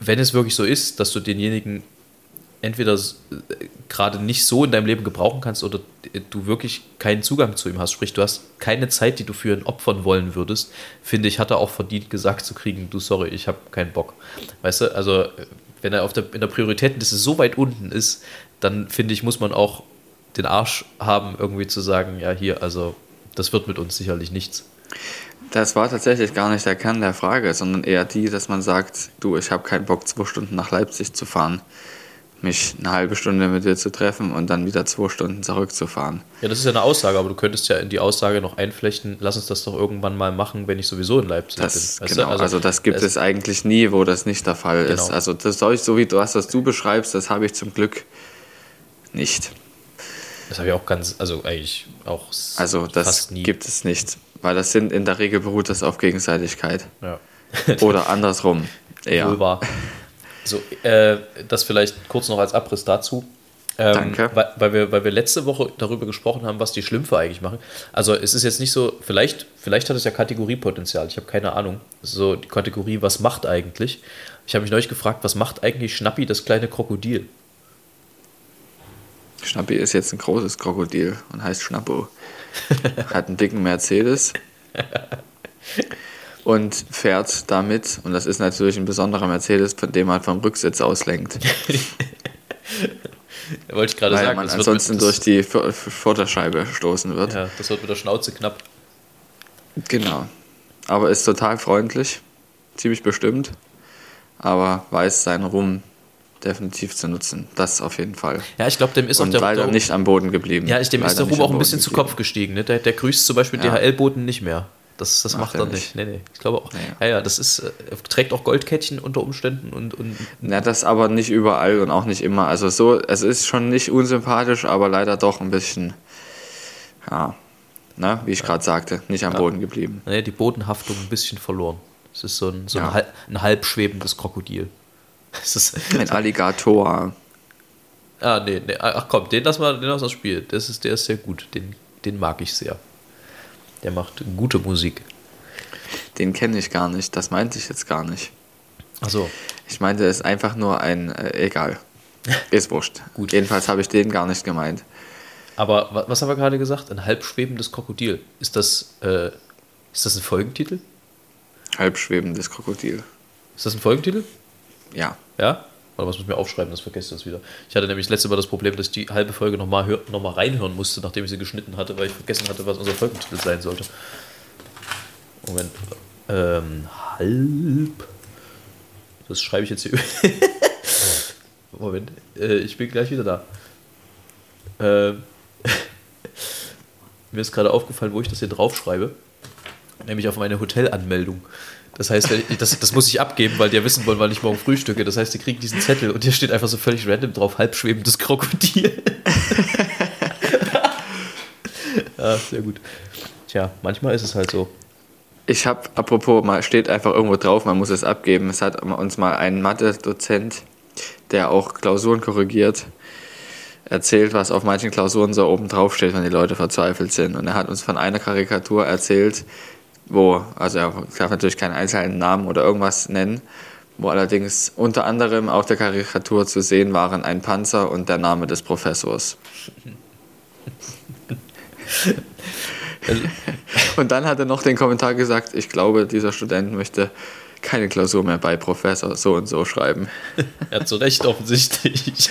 wenn es wirklich so ist, dass du denjenigen entweder äh, gerade nicht so in deinem Leben gebrauchen kannst oder du wirklich keinen Zugang zu ihm hast, sprich du hast keine Zeit, die du für ihn opfern wollen würdest, finde ich, hat er auch verdient gesagt zu kriegen, du sorry, ich habe keinen Bock. Weißt du, also wenn er auf der, in der Prioritätenliste so weit unten ist, dann finde ich, muss man auch den Arsch haben, irgendwie zu sagen, ja, hier, also das wird mit uns sicherlich nichts. Das war tatsächlich gar nicht der Kern der Frage, sondern eher die, dass man sagt, du, ich habe keinen Bock, zwei Stunden nach Leipzig zu fahren, mich eine halbe Stunde mit dir zu treffen und dann wieder zwei Stunden zurückzufahren. Ja, das ist ja eine Aussage, aber du könntest ja in die Aussage noch einflechten, lass uns das doch irgendwann mal machen, wenn ich sowieso in Leipzig das, bin. Genau, also, also, das gibt es, es, eigentlich nie, wo das nicht der Fall genau. ist. Also das soll ich, so wie du hast, was du beschreibst, das habe ich zum Glück nicht. Das habe ich auch ganz, also eigentlich auch Also das gibt es nicht, weil das sind in der Regel beruht das auf Gegenseitigkeit. Ja. Oder andersrum. Wahr. So, äh, das vielleicht kurz noch als Abriss dazu. Ähm, Danke. Weil, weil, wir, weil wir letzte Woche darüber gesprochen haben, was die Schlümpfe eigentlich machen. Also es ist jetzt nicht so, vielleicht, vielleicht hat es ja Kategoriepotenzial, ich habe keine Ahnung. So die Kategorie, was macht eigentlich? Ich habe mich neulich gefragt, was macht eigentlich Schnappi, das kleine Krokodil? Schnappi ist jetzt ein großes Krokodil und heißt Schnappo. Hat einen dicken Mercedes und fährt damit, und das ist natürlich ein besonderer Mercedes, von dem man vom Rücksitz auslenkt. Wollte ich gerade Weil sagen. man ansonsten durch die Vorderscheibe stoßen wird. Ja, das wird mit der Schnauze knapp. Genau. Aber ist total freundlich, ziemlich bestimmt, aber weiß seinen Ruhm definitiv zu nutzen. Das auf jeden Fall. Ja, ich glaube, dem ist Und auch der leider der, nicht am Boden geblieben. Ja, ich, dem leider ist der Ruhm auch ein bisschen zu Kopf gestiegen. Ne? Der, der grüßt zum Beispiel Ja. DHL-Boten nicht mehr. Das, das Macht macht er er nicht. Nee, nee. Ich glaube auch. Ja, Ja, ja, das ist, äh, er trägt auch Goldkettchen unter Umständen und, und Ja, das aber nicht überall und auch nicht immer. Also so, es ist schon nicht unsympathisch, aber leider doch ein bisschen, ja, ne, wie ich gerade sagte, nicht am Boden geblieben. nee, die Bodenhaftung ein bisschen verloren. Es ist so ein, so Ja. ein, halb, ein halb schwebendes Krokodil. Es ist, Ein Alligator. ah, nee, nee, ach komm, den lass mal den aus das Spiel. Das ist, der ist sehr gut. Den, den mag ich sehr. Der macht gute Musik. Den kenne ich gar nicht, das meinte ich jetzt gar nicht. Achso. Ich meinte, es ist einfach nur ein, äh, egal. Ist wurscht. Gut. Jedenfalls habe ich den gar nicht gemeint. Aber wa- was haben wir gerade gesagt? Ein halb schwebendes Krokodil. Ist das, äh, ist das ein Folgentitel? Halbschwebendes Krokodil. Ist das ein Folgentitel? Ja. Ja? Oder was muss ich mir aufschreiben, das vergesse ich das wieder. Ich hatte nämlich das letzte Mal das Problem, dass ich die halbe Folge nochmal noch mal reinhören musste, nachdem ich sie geschnitten hatte, weil ich vergessen hatte, was unser Folgentitel sein sollte. Moment. Ähm, halb. Das schreibe ich jetzt hier. Moment. Äh, ich bin gleich wieder da. Ähm, mir ist gerade aufgefallen, wo ich das hier draufschreibe. Nämlich auf meine Hotelanmeldung. Das heißt, ich, das, das muss ich abgeben, weil die ja wissen wollen, wann ich morgen frühstücke. Das heißt, die kriegen diesen Zettel und hier steht einfach so völlig random drauf, halbschwebendes Krokodil. ja, sehr gut. Tja, manchmal ist es halt so. Ich habe, apropos, mal steht einfach irgendwo drauf, man muss es abgeben. Es hat uns mal ein Mathe-Dozent, der auch Klausuren korrigiert, erzählt, was auf manchen Klausuren so oben drauf steht, wenn die Leute verzweifelt sind. Und er hat uns von einer Karikatur erzählt, wo, also er darf natürlich keinen einzelnen Namen oder irgendwas nennen, wo allerdings unter anderem auf der Karikatur zu sehen waren ein Panzer und der Name des Professors. Und dann hat er noch den Kommentar gesagt, ich glaube, dieser Student möchte keine Klausur mehr bei Professor so und so schreiben. Ja, zu Recht offensichtlich.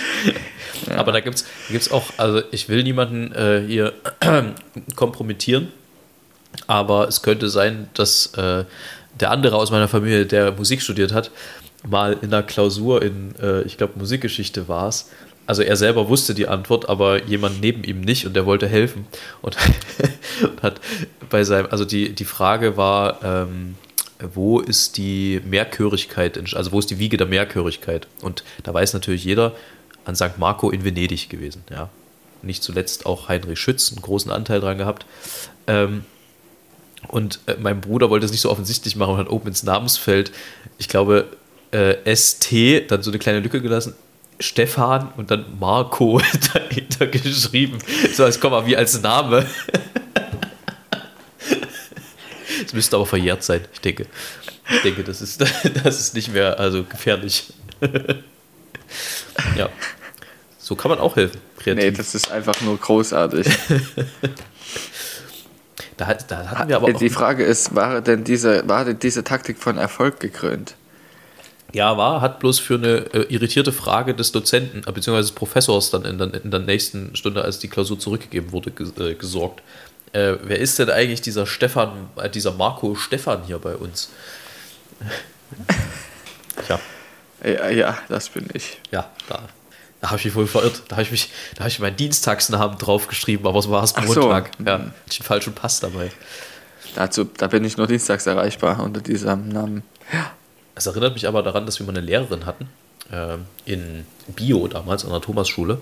Aber da gibt es gibt's auch, also ich will niemanden äh, hier kompromittieren, aber es könnte sein, dass äh, der andere aus meiner Familie, der Musik studiert hat, mal in der Klausur in, äh, ich glaube, Musikgeschichte war es. Also er selber wusste die Antwort, aber jemand neben ihm nicht und der wollte helfen. Und, hat bei seinem, also die, die Frage war, ähm, wo ist die Mehrchörigkeit, also wo ist die Wiege der Mehrchörigkeit? Und da weiß natürlich jeder, an St. Marco in Venedig gewesen, ja. Nicht zuletzt auch Heinrich Schütz einen großen Anteil dran gehabt. Ähm, und äh, mein Bruder wollte es nicht so offensichtlich machen und hat oben ins Namensfeld, ich glaube, äh, ST, dann so eine kleine Lücke gelassen, Stefan und dann Marco dahinter geschrieben. So als Komma, wie als Name. Es müsste aber verjährt sein, ich denke. Ich denke, das ist, das ist nicht mehr also gefährlich. Ja. So kann man auch helfen. Kreativ. Nee, das ist einfach nur großartig. Da, da hatten wir aber die Frage ist, war denn diese, war denn diese Taktik von Erfolg gekrönt? Ja, war, hat bloß für eine äh, irritierte Frage des Dozenten, äh, beziehungsweise des Professors dann in der, in der nächsten Stunde, als die Klausur zurückgegeben wurde, ges äh, gesorgt. Äh, wer ist denn eigentlich dieser Stefan, äh, dieser Marco Stefan hier bei uns? Tja, Ja, ja das bin ich. ja, da, da habe ich mich wohl verirrt. Da habe ich mich, da habe ich meinen Dienstagsnamen draufgeschrieben, aber es war es Ach so. Montag. Ja, hatte ich einen falschen Pass dabei. Dazu, da bin ich nur dienstags erreichbar unter diesem Namen. Es erinnert mich aber daran, dass wir mal eine Lehrerin hatten, ähm, in Bio damals an der Thomasschule.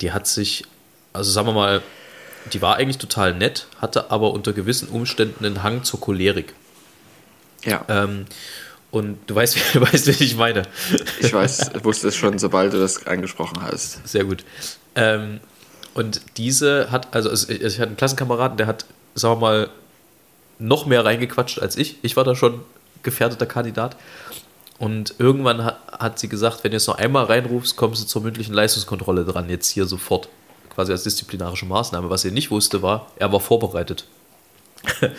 Die hat sich, also sagen wir mal, die war eigentlich total nett, hatte aber unter gewissen Umständen einen Hang zur Cholerik. Ja, Ähm, und du weißt, du weißt, wie ich meine. ich weiß, wusste es schon, sobald du das angesprochen hast. Sehr gut. Ähm, und diese hat, also ich hatte einen Klassenkameraden, der hat, sagen wir mal, noch mehr reingequatscht als ich. Ich war da schon gefährdeter Kandidat. Und irgendwann hat, hat sie gesagt, wenn du jetzt noch einmal reinrufst, kommst du zur mündlichen Leistungskontrolle dran, jetzt hier sofort. Quasi als disziplinarische Maßnahme. Was er nicht wusste, war, er war vorbereitet.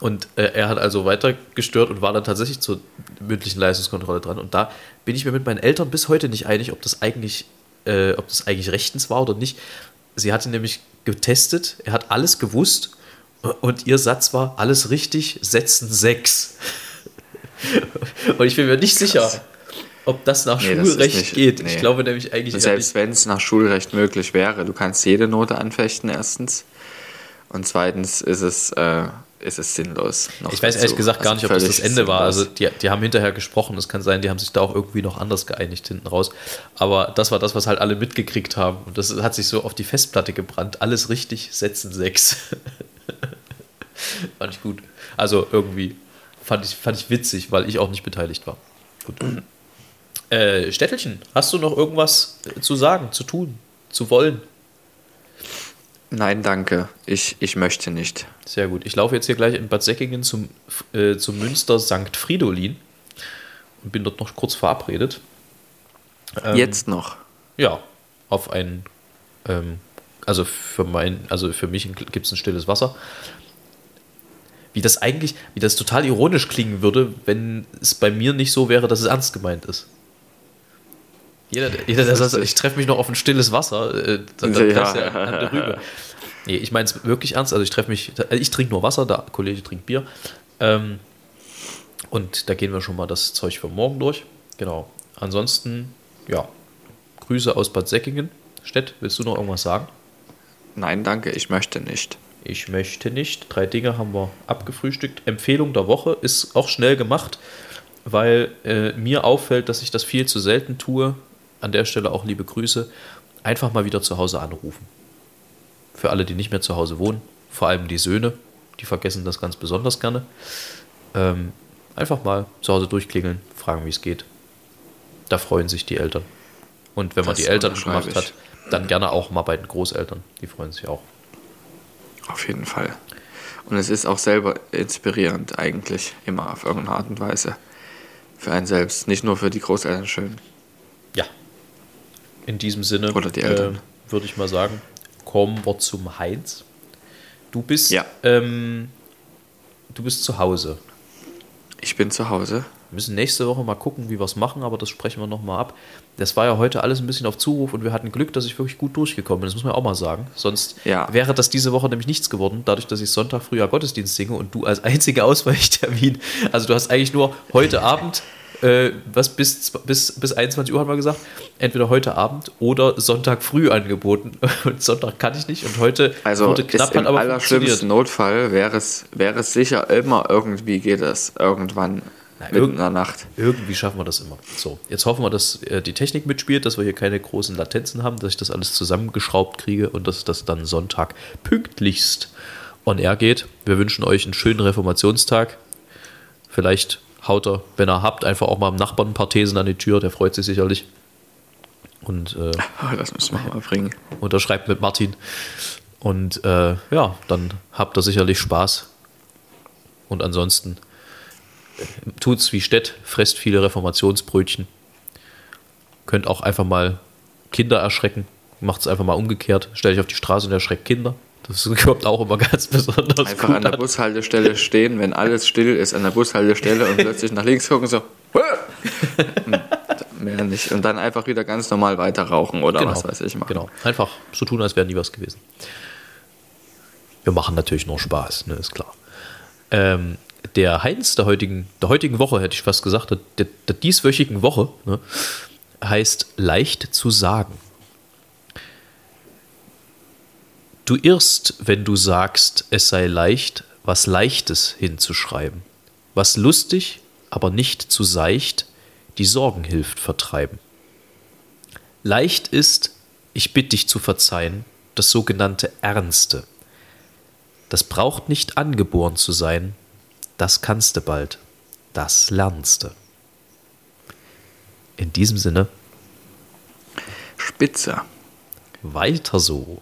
Und äh, er hat also weiter gestört und war dann tatsächlich zur mündlichen Leistungskontrolle dran. Und da bin ich mir mit meinen Eltern bis heute nicht einig, ob das eigentlich, äh, ob das eigentlich rechtens war oder nicht. Sie hatte nämlich getestet, er hat alles gewusst und ihr Satz war, alles richtig, setzen sechs. und ich bin mir nicht sicher, ob das nach Nee, das Schulrecht nicht- geht. nee. Ich glaube nämlich eigentlich Selbst wenn es nach Schulrecht möglich wäre, du kannst jede Note anfechten, erstens. Und zweitens ist es, äh, ist es sinnlos. Ich weiß ehrlich gesagt gar Also nicht, ob das das Ende war. Also sinnlos. die, die haben hinterher gesprochen. Es kann sein, die haben sich da auch irgendwie noch anders geeinigt hinten raus. Aber das war das, was halt alle mitgekriegt haben. Und das hat sich so auf die Festplatte gebrannt. Alles richtig, setzen sechs. fand ich gut. Also irgendwie fand ich, fand ich witzig, weil ich auch nicht beteiligt war. Gut. Äh, Städtelchen, hast du noch irgendwas zu sagen, zu tun, zu wollen? Nein, danke. Ich, ich möchte nicht. Sehr gut. Ich laufe jetzt hier gleich in Bad Säckingen zum, äh, zum Münster St. Fridolin und bin dort noch kurz verabredet. Ähm, Jetzt noch. Ja, auf ein, ähm, also für mein, also für mich gibt es ein stilles Wasser. Wie das eigentlich, wie das total ironisch klingen würde, wenn es bei mir nicht so wäre, dass es ernst gemeint ist. Jeder, der- jeder der sagt, ich treffe mich noch auf ein stilles Wasser, äh, dann, dann Ja. ja andere rüber. Nee, ich meine es wirklich ernst. Also ich treffe mich, ich trinke nur Wasser, der Kollege trinkt Bier. Ähm, und da gehen wir schon mal das Zeug für morgen durch. Genau. Ansonsten, ja, Grüße aus Bad Säckingen. Stett, willst du noch irgendwas sagen? Nein, danke. Ich möchte nicht. Ich möchte nicht. Drei Dinge haben wir abgefrühstückt. Empfehlung der Woche ist auch schnell gemacht, weil äh, mir auffällt, dass ich das viel zu selten tue. An der Stelle auch liebe Grüße. Einfach mal wieder zu Hause anrufen. Für alle, die nicht mehr zu Hause wohnen, vor allem die Söhne, die vergessen das ganz besonders gerne. Ähm, einfach mal zu Hause durchklingeln, fragen, wie es geht. Da freuen sich die Eltern. Und wenn man Das die Eltern gemacht hat, dann gerne auch mal bei den Großeltern. Die freuen sich auch. Auf jeden Fall. Und es ist auch selber inspirierend, eigentlich. Immer auf irgendeine Art und Weise. Für einen selbst. Nicht nur für die Großeltern schön. In diesem Sinne äh, würde ich mal sagen, kommen wir zum Heinz. Du bist Ja. ähm, du bist zu Hause. Ich bin zu Hause. Wir müssen nächste Woche mal gucken, wie wir es machen, aber das sprechen wir nochmal ab. Das war ja heute alles ein bisschen auf Zuruf und wir hatten Glück, dass ich wirklich gut durchgekommen bin. Das muss man auch mal sagen. Sonst Ja. wäre das diese Woche nämlich nichts geworden, dadurch, dass ich Sonntag früher Gottesdienst singe und du als einziger Ausweichtermin. Also du hast eigentlich nur heute Abend, äh, was bis, bis, bis 21 Uhr haben wir gesagt, entweder heute Abend oder Sonntag früh angeboten. Und Sonntag kann ich nicht und heute Also wurde ist knapp, im hat aber allerschlimmsten. Notfall wäre es, wäre es sicher immer irgendwie geht es irgendwann Na, mitten irgend- in der Nacht. Irgendwie schaffen wir das immer. So, jetzt hoffen wir, dass äh, die Technik mitspielt, dass wir hier keine großen Latenzen haben, dass ich das alles zusammengeschraubt kriege und dass das dann Sonntag pünktlichst on air geht. Wir wünschen euch einen schönen Reformationstag. Vielleicht haut er, wenn ihr habt, einfach auch mal dem Nachbarn ein paar Thesen an die Tür, der freut sich sicherlich. Und äh, Oh, das müssen wir mal bringen. unterschreibt mit Martin. Und äh, ja, dann habt ihr sicherlich Spaß. Und ansonsten äh, tut's wie Stett, fresst viele Reformationsbrötchen. Könnt auch einfach mal Kinder erschrecken. Macht's einfach mal umgekehrt. Stellt euch auf die Straße und erschreckt Kinder. Das kommt auch immer ganz besonders Einfach an der an. Bushaltestelle stehen, wenn alles still ist an der Bushaltestelle und plötzlich nach links gucken, so. Und Mehr nicht. Und dann einfach wieder ganz normal weiter rauchen oder was weiß ich machen. Genau. Einfach so tun, als wäre nie was gewesen. Wir machen natürlich nur Spaß, ne, ist klar. Ähm, der Heinz der heutigen, der heutigen Woche, hätte ich fast gesagt, der, der dieswöchigen Woche, ne, heißt leicht zu sagen. Du irrst, wenn du sagst, es sei leicht, was Leichtes hinzuschreiben. Was lustig, aber nicht zu seicht, die Sorgen hilft vertreiben. Leicht ist, ich bitte dich zu verzeihen, das sogenannte Ernste. Das braucht nicht angeboren zu sein, das kannst du bald, das lernst du. In diesem Sinne, Spitze. weiter so.